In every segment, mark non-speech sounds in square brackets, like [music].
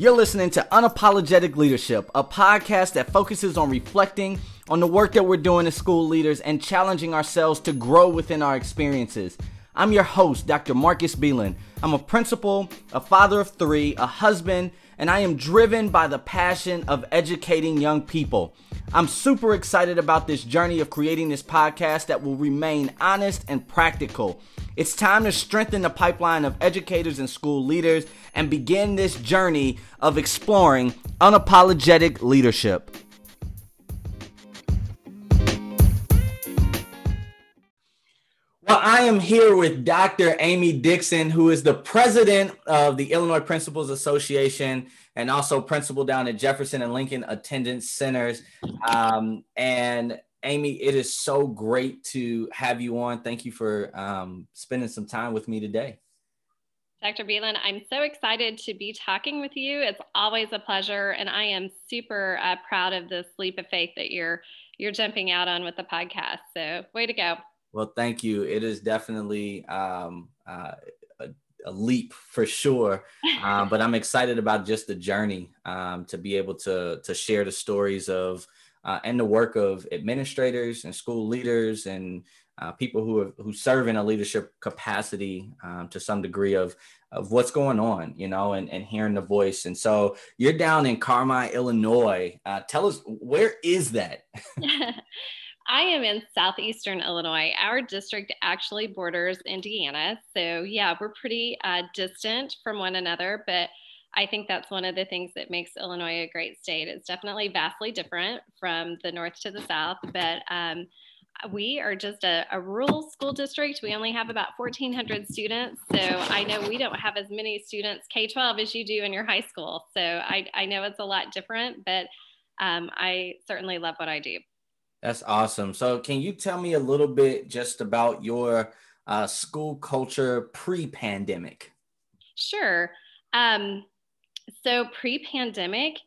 You're listening to Unapologetic Leadership, a podcast that focuses on reflecting on the work that we're doing as school leaders and challenging ourselves to grow within our experiences. I'm your host, Dr. Marcus Belin. I'm a principal, a father of three, a husband, and I am driven by the passion of educating young people. I'm super excited about this journey of creating this podcast that will remain honest and practical. It's time to strengthen the pipeline of educators and school leaders and begin this journey of exploring unapologetic leadership. Well, I am here with Dr. Amy Dixon, who is the president of the Illinois Principals Association and also principal down at Jefferson and Lincoln Attendance Centers. Um, and Amy, it is so great to have you on. Thank you for um, spending some time with me today. Dr. Belin, I'm so excited to be talking with you. It's always a pleasure, and I am super uh, proud of this leap of faith that you're you're jumping out on with the podcast. So, way to go! Well, thank you. It is definitely um, uh, a, a, leap for sure, um, [laughs] but I'm excited about just the journey um, to be able to to share the stories of uh, and the work of administrators and school leaders and uh, people who are, who serve in a leadership capacity um, to some degree of of what's going on, you know, and, and hearing the voice. And so you're down in Carmi, Illinois. Uh, tell us where is that? [laughs] [laughs] I am in southeastern Illinois. Our district actually borders Indiana, so yeah, we're pretty uh, distant from one another, but I think that's one of the things that makes Illinois a great state. It's definitely vastly different from the north to the south, but um, we are just a, a, rural school district. We only have about 1,400 students. So I know we don't have as many students K 12 as you do in your high school. So I, I know it's a lot different, but um, I certainly love what I do. That's awesome. So, can you tell me a little bit just about your uh, school culture pre pandemic? Sure. Um, so pre-pandemic,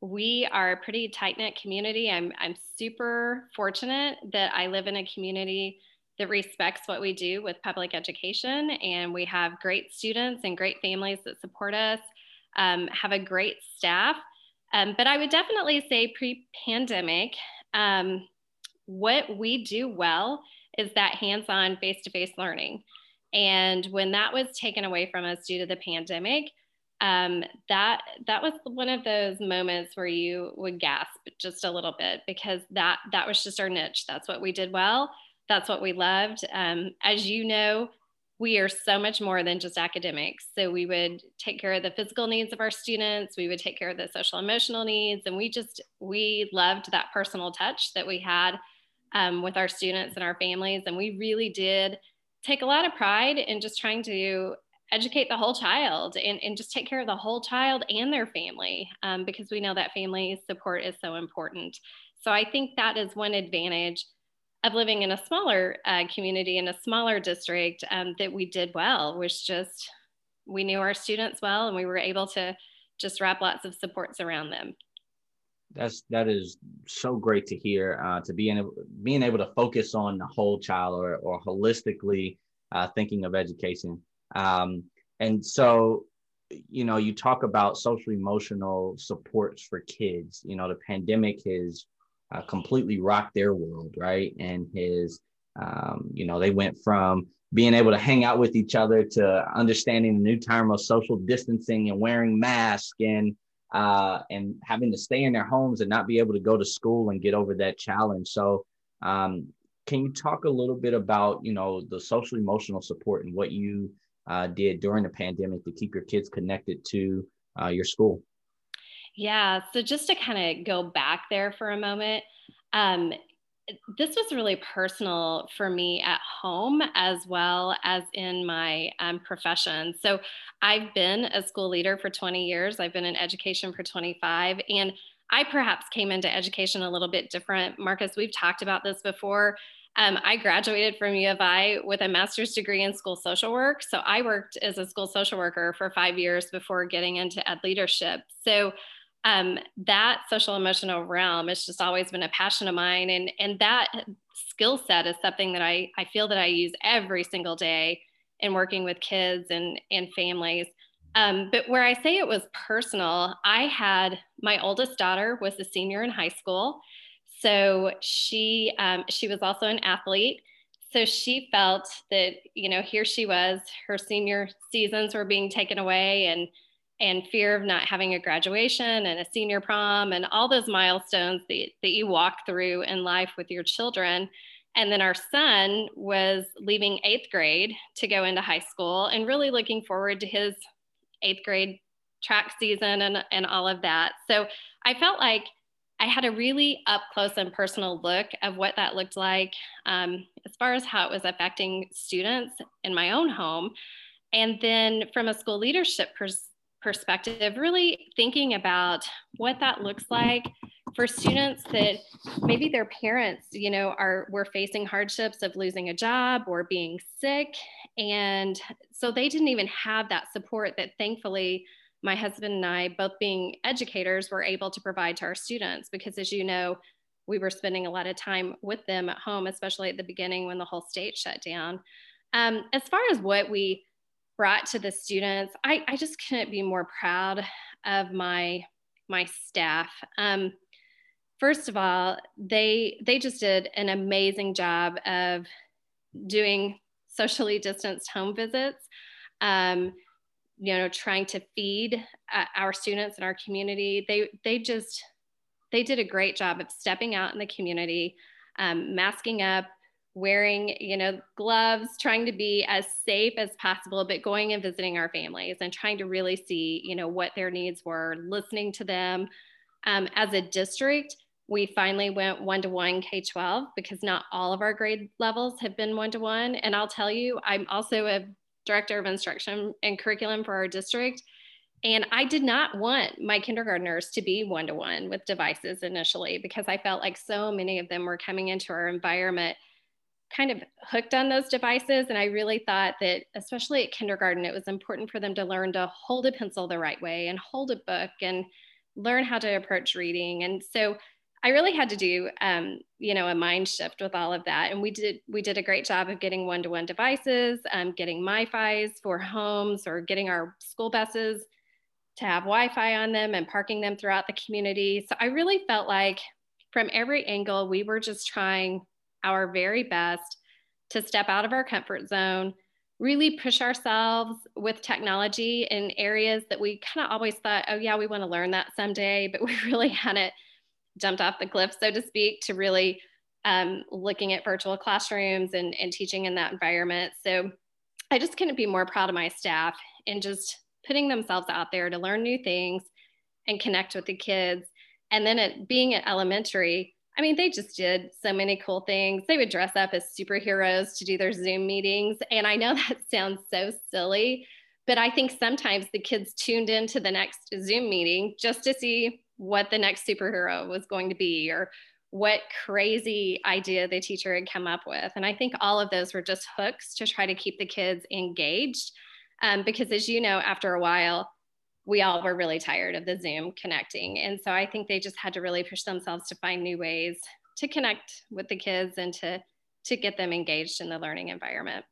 we are a pretty tight-knit community. I'm I'm super fortunate that I live in a community that respects what we do with public education, and we have great students and great families that support us. Um, have a great staff, um, but I would definitely say pre-pandemic, um, what we do well is that hands-on face-to-face learning. And when that was taken away from us due to the pandemic, um, that that was one of those moments where you would gasp just a little bit because that that was just our niche. That's what we did well. That's what we loved. Um, as you know, we are so much more than just academics. So we would take care of the physical needs of our students. We would take care of the social emotional needs, and we just we loved that personal touch that we had um, with our students and our families. And we really did take a lot of pride in just trying to educate the whole child and, and just take care of the whole child and their family um, because we know that family support is so important. So I think that is one advantage of living in a smaller uh, community in a smaller district um, that we did well was just we knew our students well and we were able to just wrap lots of supports around them that's that is so great to hear uh, to be in, being able to focus on the whole child or, or holistically uh, thinking of education um, and so, you know, you talk about social emotional supports for kids. You know, the pandemic has uh, completely rocked their world, right? And his, um, you know, they went from being able to hang out with each other to understanding the new term of social distancing and wearing masks and uh, and having to stay in their homes and not be able to go to school and get over that challenge. So, um, can you talk a little bit about you know the social emotional support and what you uh, did during the pandemic to keep your kids connected to uh, your school? Yeah, so just to kind of go back there for a moment, um, this was really personal for me at home as well as in my um, profession. So I've been a school leader for 20 years, I've been in education for 25, and I perhaps came into education a little bit different. Marcus, we've talked about this before. Um, I graduated from U of I with a master's degree in school social work. So I worked as a school social worker for five years before getting into ed leadership. So um, that social emotional realm has just always been a passion of mine. And, and that skill set is something that I, I feel that I use every single day in working with kids and, and families. Um, but where I say it was personal, I had my oldest daughter was a senior in high school, so she um, she was also an athlete. So she felt that you know here she was, her senior seasons were being taken away, and and fear of not having a graduation and a senior prom and all those milestones that, that you walk through in life with your children. And then our son was leaving eighth grade to go into high school and really looking forward to his eighth grade track season and, and all of that. So I felt like I had a really up close and personal look of what that looked like um, as far as how it was affecting students in my own home. And then from a school leadership pers- perspective, really thinking about what that looks like for students that maybe their parents, you know, are were facing hardships of losing a job or being sick. And so they didn't even have that support that thankfully my husband and I, both being educators, were able to provide to our students because as you know, we were spending a lot of time with them at home, especially at the beginning when the whole state shut down. Um, as far as what we brought to the students, I, I just couldn't be more proud of my my staff. Um, first of all, they they just did an amazing job of doing socially distanced home visits. Um, you know, trying to feed uh, our students in our community. They they just they did a great job of stepping out in the community, um, masking up, wearing you know gloves trying to be as safe as possible but going and visiting our families and trying to really see you know what their needs were listening to them. Um, as a district we finally went one-to-one k-12 because not all of our grade levels have been one-to-one. And i'll tell you i'm also a director of instruction and curriculum for our district. And I did not want my kindergartners to be one to one with devices initially because I felt like so many of them were coming into our environment kind of hooked on those devices. And I really thought that, especially at kindergarten, it was important for them to learn to hold a pencil the right way and hold a book and learn how to approach reading. And so I really had to do, um, you know, a mind shift with all of that. And we did, we did a great job of getting one-to-one devices, um, getting MiFi's for homes or getting our school buses to have Wi-Fi on them and parking them throughout the community. So I really felt like from every angle, we were just trying our very best to step out of our comfort zone, really push ourselves with technology in areas that we kind of always thought, oh, yeah, we want to learn that someday, [laughs] but we really hadn't jumped off the cliff, so to speak, to really um, looking at virtual classrooms and, and teaching in that environment. So I just couldn't be more proud of my staff and just putting themselves out there to learn new things and connect with the kids. And then at being at elementary, I mean, they just did so many cool things. They would dress up as superheroes to do their Zoom meetings. And I know [laughs] that sounds so silly, but I think sometimes the kids tuned into the next Zoom meeting just to see what the next superhero was going to be or what crazy idea the teacher had come up with. And I think all of those were just hooks to try to keep the kids engaged. Um, because as you know, after a while, we all were really tired of the Zoom connecting. And so I think they just had to really push themselves to find new ways to connect with the kids and to to get them engaged in the learning environment.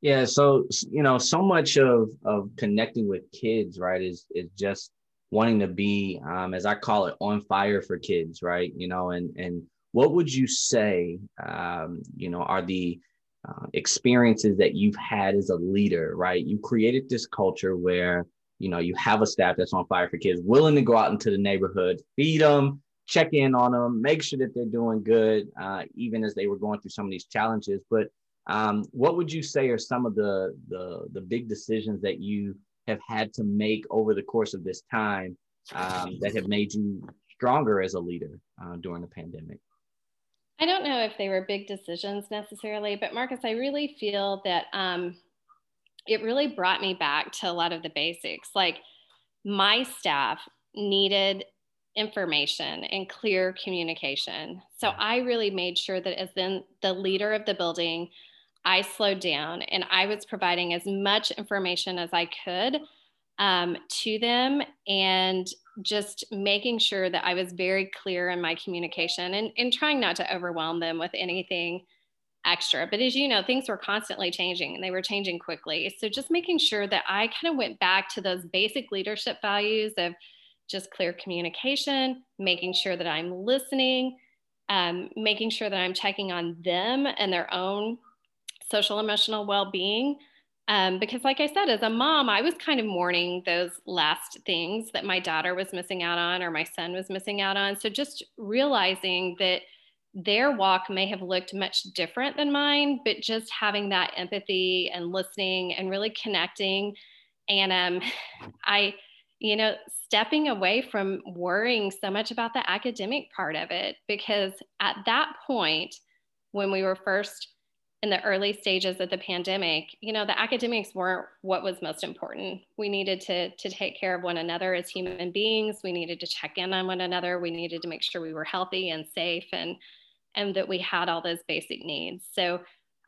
Yeah, so you know, so much of of connecting with kids, right, is is just wanting to be, um, as I call it, on fire for kids, right? You know, and and what would you say, um, you know, are the uh, experiences that you've had as a leader, right? You created this culture where you know you have a staff that's on fire for kids willing to go out into the neighborhood feed them check in on them make sure that they're doing good uh, even as they were going through some of these challenges. But um, what would you say are some of the, the the big decisions that you have had to make over the course of this time um, that have made you stronger as a leader uh, during the pandemic? I don't know if they were big decisions necessarily, but Marcus, I really feel that um, it really brought me back to a lot of the basics. Like my staff needed information and clear communication. So I really made sure that as then the leader of the building, I slowed down and I was providing as much information as I could um, to them and just making sure that I was very clear in my communication and, and trying not to overwhelm them with anything extra. But as you know, things were constantly changing and they were changing quickly. So just making sure that I kind of went back to those basic leadership values of just clear communication, making sure that I'm listening, um, making sure that I'm checking on them and their own social emotional well being. Um, because, like I said, as a mom, I was kind of mourning those last things that my daughter was missing out on or my son was missing out on. So, just realizing that their walk may have looked much different than mine, but just having that empathy and listening and really connecting. And um, [laughs] I, you know, stepping away from worrying so much about the academic part of it, because at that point, when we were first in the early stages of the pandemic, you know, the academics weren't what was most important. We needed to, to take care of one another as human beings. We needed to check in on one another. We needed to make sure we were healthy and safe and, and that we had all those basic needs. So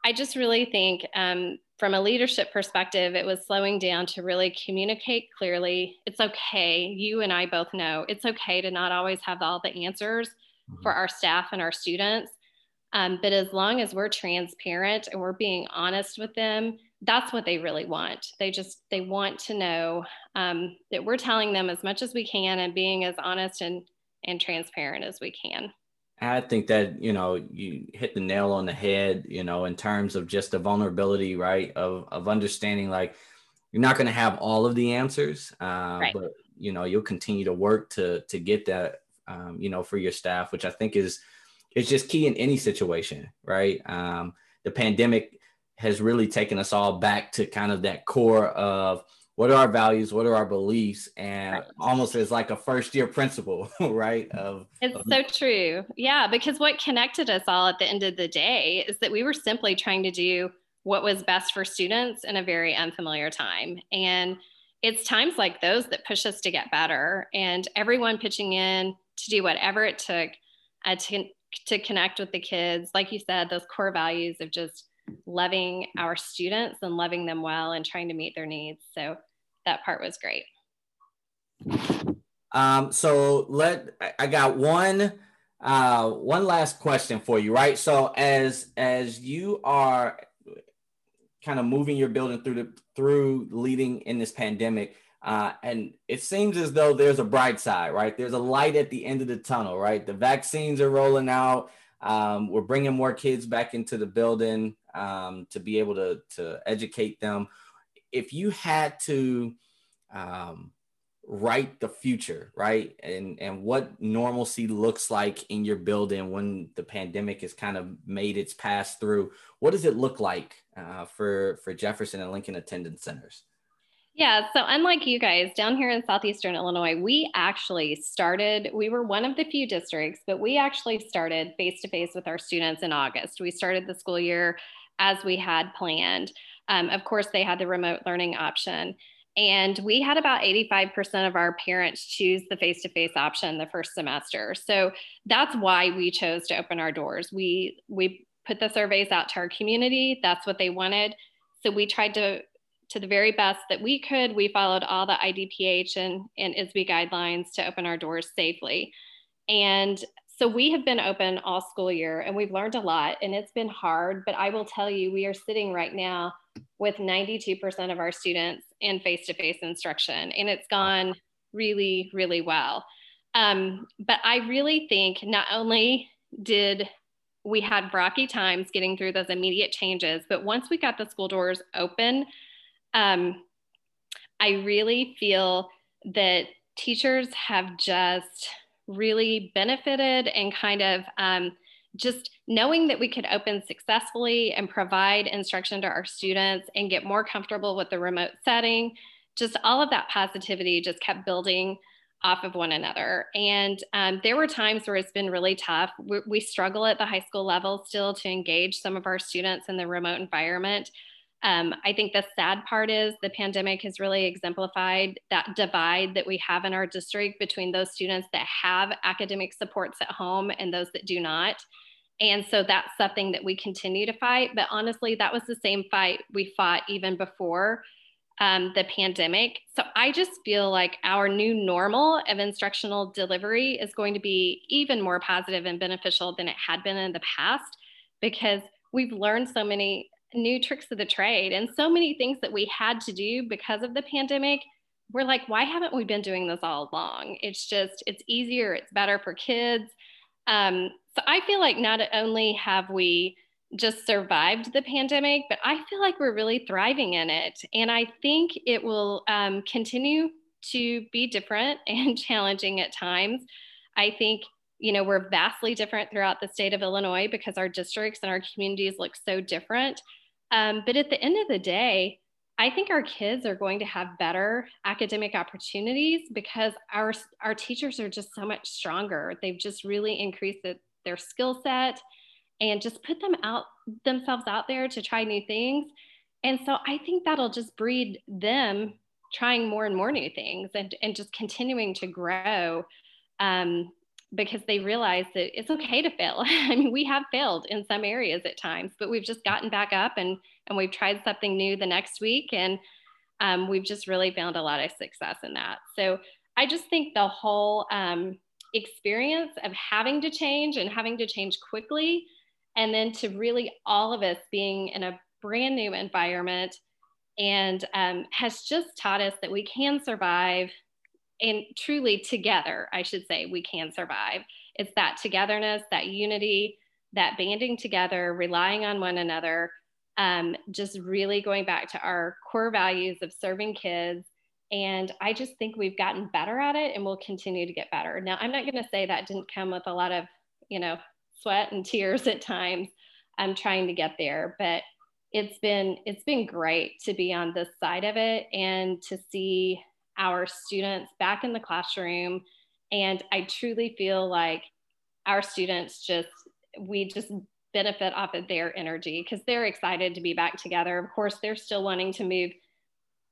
I just really think um, from a leadership perspective, it was slowing down to really communicate clearly. It's okay. You and I both know it's okay to not always have all the answers mm-hmm. for our staff and our students. Um, but as long as we're transparent and we're being honest with them, that's what they really want. They just they want to know um, that we're telling them as much as we can and being as honest and and transparent as we can. I think that you know you hit the nail on the head. You know, in terms of just the vulnerability, right? Of of understanding like you're not going to have all of the answers, uh, right. but you know you'll continue to work to to get that. Um, you know, for your staff, which I think is is just key in any situation, right? Um, the pandemic has really taken us all back to kind of that core of what are our values, what are our beliefs, and right. almost as like a first year principle, [laughs] right? Of it's of- so true, yeah. Because what connected us all at the end of the day is that we were simply trying to do what was best for students in a very unfamiliar time, and it's times like those that push us to get better, and everyone pitching in to do whatever it took uh, to to connect with the kids like you said those core values of just loving our students and loving them well and trying to meet their needs so that part was great um, so let i got one uh, one last question for you right so as as you are kind of moving your building through the through leading in this pandemic uh, and it seems as though there's a bright side, right? There's a light at the end of the tunnel, right? The vaccines are rolling out. Um, we're bringing more kids back into the building um, to be able to, to educate them. If you had to um, write the future, right, and and what normalcy looks like in your building when the pandemic has kind of made its pass through, what does it look like uh, for for Jefferson and Lincoln Attendance Centers? Yeah, so unlike you guys down here in Southeastern Illinois, we actually started, we were one of the few districts, but we actually started face to face with our students in August. We started the school year as we had planned. Um, of course, they had the remote learning option. And we had about 85% of our parents choose the face to face option the first semester. So that's why we chose to open our doors. We, we put the surveys out to our community, that's what they wanted. So we tried to to the very best that we could. We followed all the IDPH and, and ISB guidelines to open our doors safely. And so we have been open all school year and we've learned a lot and it's been hard, but I will tell you, we are sitting right now with 92% of our students in face to face instruction and it's gone really, really well. Um, but I really think not only did we had rocky times getting through those immediate changes, but once we got the school doors open, um, I really feel that teachers have just really benefited and kind of um, just knowing that we could open successfully and provide instruction to our students and get more comfortable with the remote setting, just all of that positivity just kept building off of one another. And um, there were times where it's been really tough. We, we struggle at the high school level still to engage some of our students in the remote environment. Um, I think the sad part is the pandemic has really exemplified that divide that we have in our district between those students that have academic supports at home and those that do not. And so that's something that we continue to fight. But honestly, that was the same fight we fought even before um, the pandemic. So I just feel like our new normal of instructional delivery is going to be even more positive and beneficial than it had been in the past because we've learned so many new tricks of the trade and so many things that we had to do because of the pandemic we're like why haven't we been doing this all along it's just it's easier it's better for kids um, so i feel like not only have we just survived the pandemic but i feel like we're really thriving in it. And i think it will um, continue to be different [laughs] and challenging at times. I think you know we're vastly different throughout the state of illinois because our districts and our communities look so different. Um, but at the end of the day, I think our kids are going to have better academic opportunities because our, our teachers are just so much stronger. They've just really increased the, their skill set and just put them out themselves out there to try new things. And so I think that'll just breed them trying more and more new things and, and just continuing to grow. Um, because they realize that it's okay to fail. [laughs] I mean, we have failed in some areas at times, but we've just gotten back up and and we've tried something new the next week, and um, we've just really found a lot of success in that. So I just think the whole um, experience of having to change and having to change quickly, and then to really all of us being in a brand new environment, and um, has just taught us that we can survive and truly together, I should say, we can survive. It's that togetherness, that unity, that banding together, relying on one another, um, just really going back to our core values of serving kids. And I just think we've gotten better at it and we'll continue to get better. Now, I'm not going to say that didn't come with a lot of, you know, sweat and [laughs] tears at times. I'm trying to get there, but it's been it's been great to be on this side of it and to see our students back in the classroom. And I truly feel like our students just, we just benefit off of their energy because they're excited to be back together. Of course, they're still wanting to move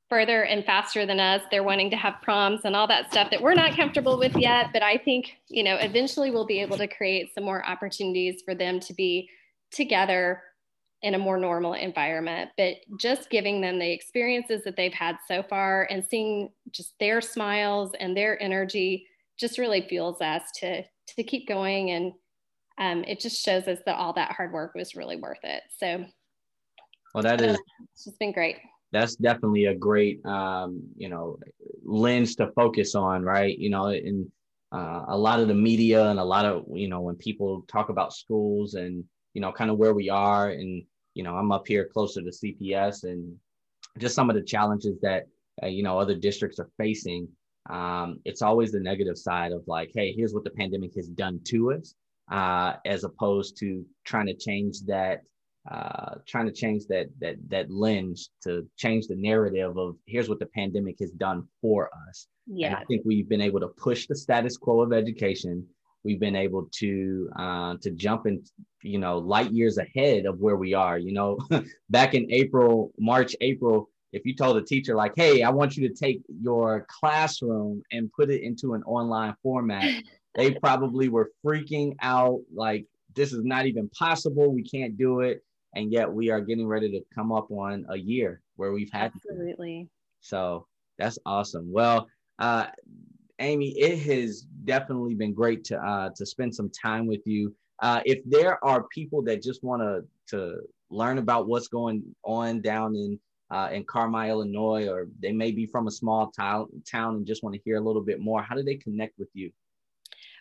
further and faster than us. They're wanting to have proms and all that stuff that we're not comfortable with yet. But I think, you know, eventually we'll be able to create some more opportunities for them to be together in a more normal environment but just giving them the experiences that they've had so far and seeing just their smiles and their energy just really fuels us to to keep going and um, it just shows us that all that hard work was really worth it so well that is it's just been great that's definitely a great um, you know lens to focus on right you know and uh, a lot of the media and a lot of you know when people talk about schools and you know, kind of where we are. And, you know, I'm up here closer to CPS and just some of the challenges that, uh, you know, other districts are facing. Um, it's always the negative side of like, hey, here's what the pandemic has done to us, uh, as opposed to trying to change that, uh, trying to change that that that lens to change the narrative of here's what the pandemic has done for us. Yeah, and I think we've been able to push the status quo of education. We've been able to uh, to jump in you know light years ahead of where we are. You know [laughs] back in april march april if you told a teacher like hey i want you to take your classroom and put it into an online format [laughs] they probably were freaking out like this is not even possible. We can't do it and yet we are getting ready to come up on a year where we've had absolutely so that's awesome well uh, Amy, it has definitely been great to uh, to spend some time with you. Uh, if there are people that just want to to learn about what's going on down in uh, in Carmi, Illinois, or they may be from a small town town and just want to hear a little bit more, how do they connect with you?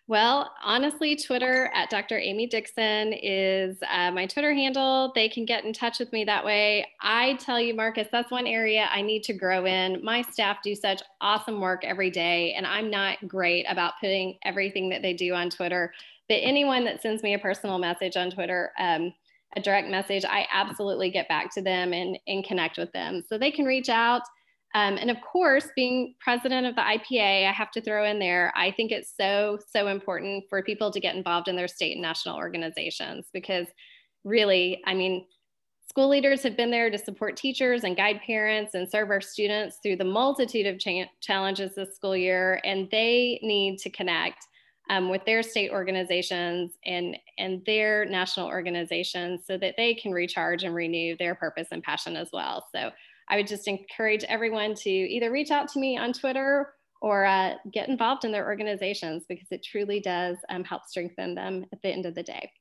Well, honestly, Twitter at Dr. Amy Dixon is uh, my Twitter handle. They can get in touch with me that way. I tell you, Marcus, that's one area I need to grow in. My staff do such awesome work every day, and I'm not great about putting everything that they do on Twitter. But anyone that sends me a personal message on Twitter, um, a direct message, I absolutely get back to them and, and connect with them. So they can reach out. Um, and of course, being president of the IPA, I have to throw in there, I think it's so, so important for people to get involved in their state and national organizations because really, I mean, school leaders have been there to support teachers and guide parents and serve our students through the multitude of cha- challenges this school year, and they need to connect. Um, with their state organizations and, and their national organizations so that they can recharge and renew their purpose and passion as well. So I would just encourage everyone to either reach out to me on Twitter or uh, get involved in their organizations because it truly does um, help strengthen them at the end of the day.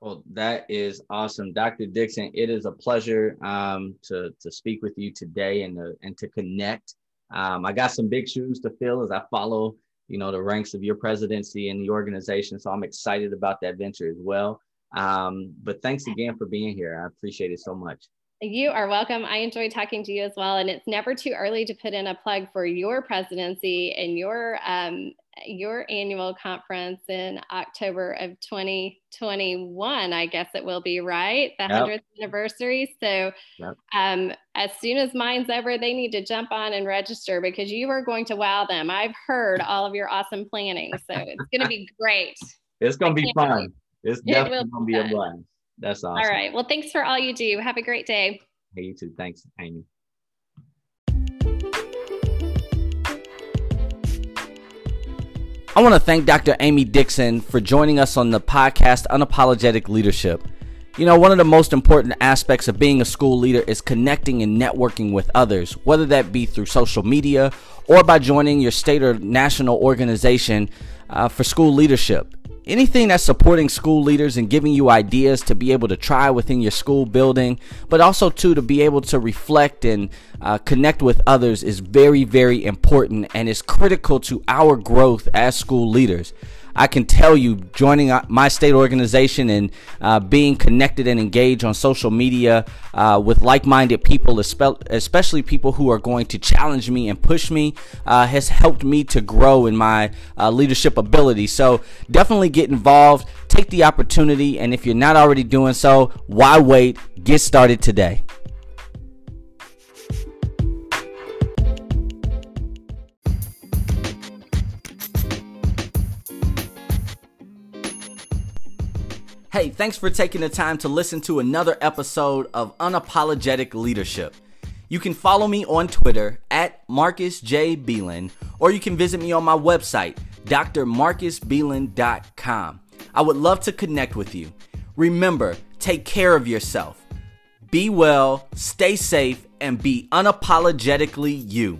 Well, that is awesome, Dr. Dixon. It is a pleasure um, to to speak with you today and to, and to connect. Um, I got some big shoes to fill as I follow, you know, the ranks of your presidency and the organization. So I'm excited about that venture as well. Um, but thanks again for being here. I appreciate it so much. You are welcome. I enjoy talking to you as well. And it's never too early to put in a plug for your presidency and your um, your annual conference in October of 2021. I guess it will be right, the yep. 100th anniversary. So yep. um, as soon as mine's over, they need to jump on and register because you are going to wow them. I've heard all of your awesome planning, so it's going to be great. [laughs] It's going to be fun. It's definitely it going to be fun. a blast. That's awesome. All right. Well, thanks for all you do. Have a great day. Hey, you too. Thanks, Amy. I want to thank Dr. Amy Dixon for joining us on the podcast Unapologetic Leadership. You know, one of the most important aspects of being a school leader is connecting and networking with others, whether that be through social media or by joining your state or national organization uh, for school leadership. Anything that's supporting school leaders and giving you ideas to be able to try within your school building, but also too to be able to reflect and uh, connect with others is very, very important and is critical to our growth as school leaders. I can tell you, joining my state organization and uh, being connected and engaged on social media uh, with like minded people, especially people who are going to challenge me and push me, uh, has helped me to grow in my uh, leadership ability. So definitely get involved, take the opportunity, and if you're not already doing so, why wait? Get started today. Hey, thanks for taking the time to listen to another episode of Unapologetic Leadership. You can follow me on Twitter at Marcus J. Belin, or you can visit me on my website, drmarcusbelin.com. I would love to connect with you. Remember, take care of yourself. Be well, stay safe, and be unapologetically you.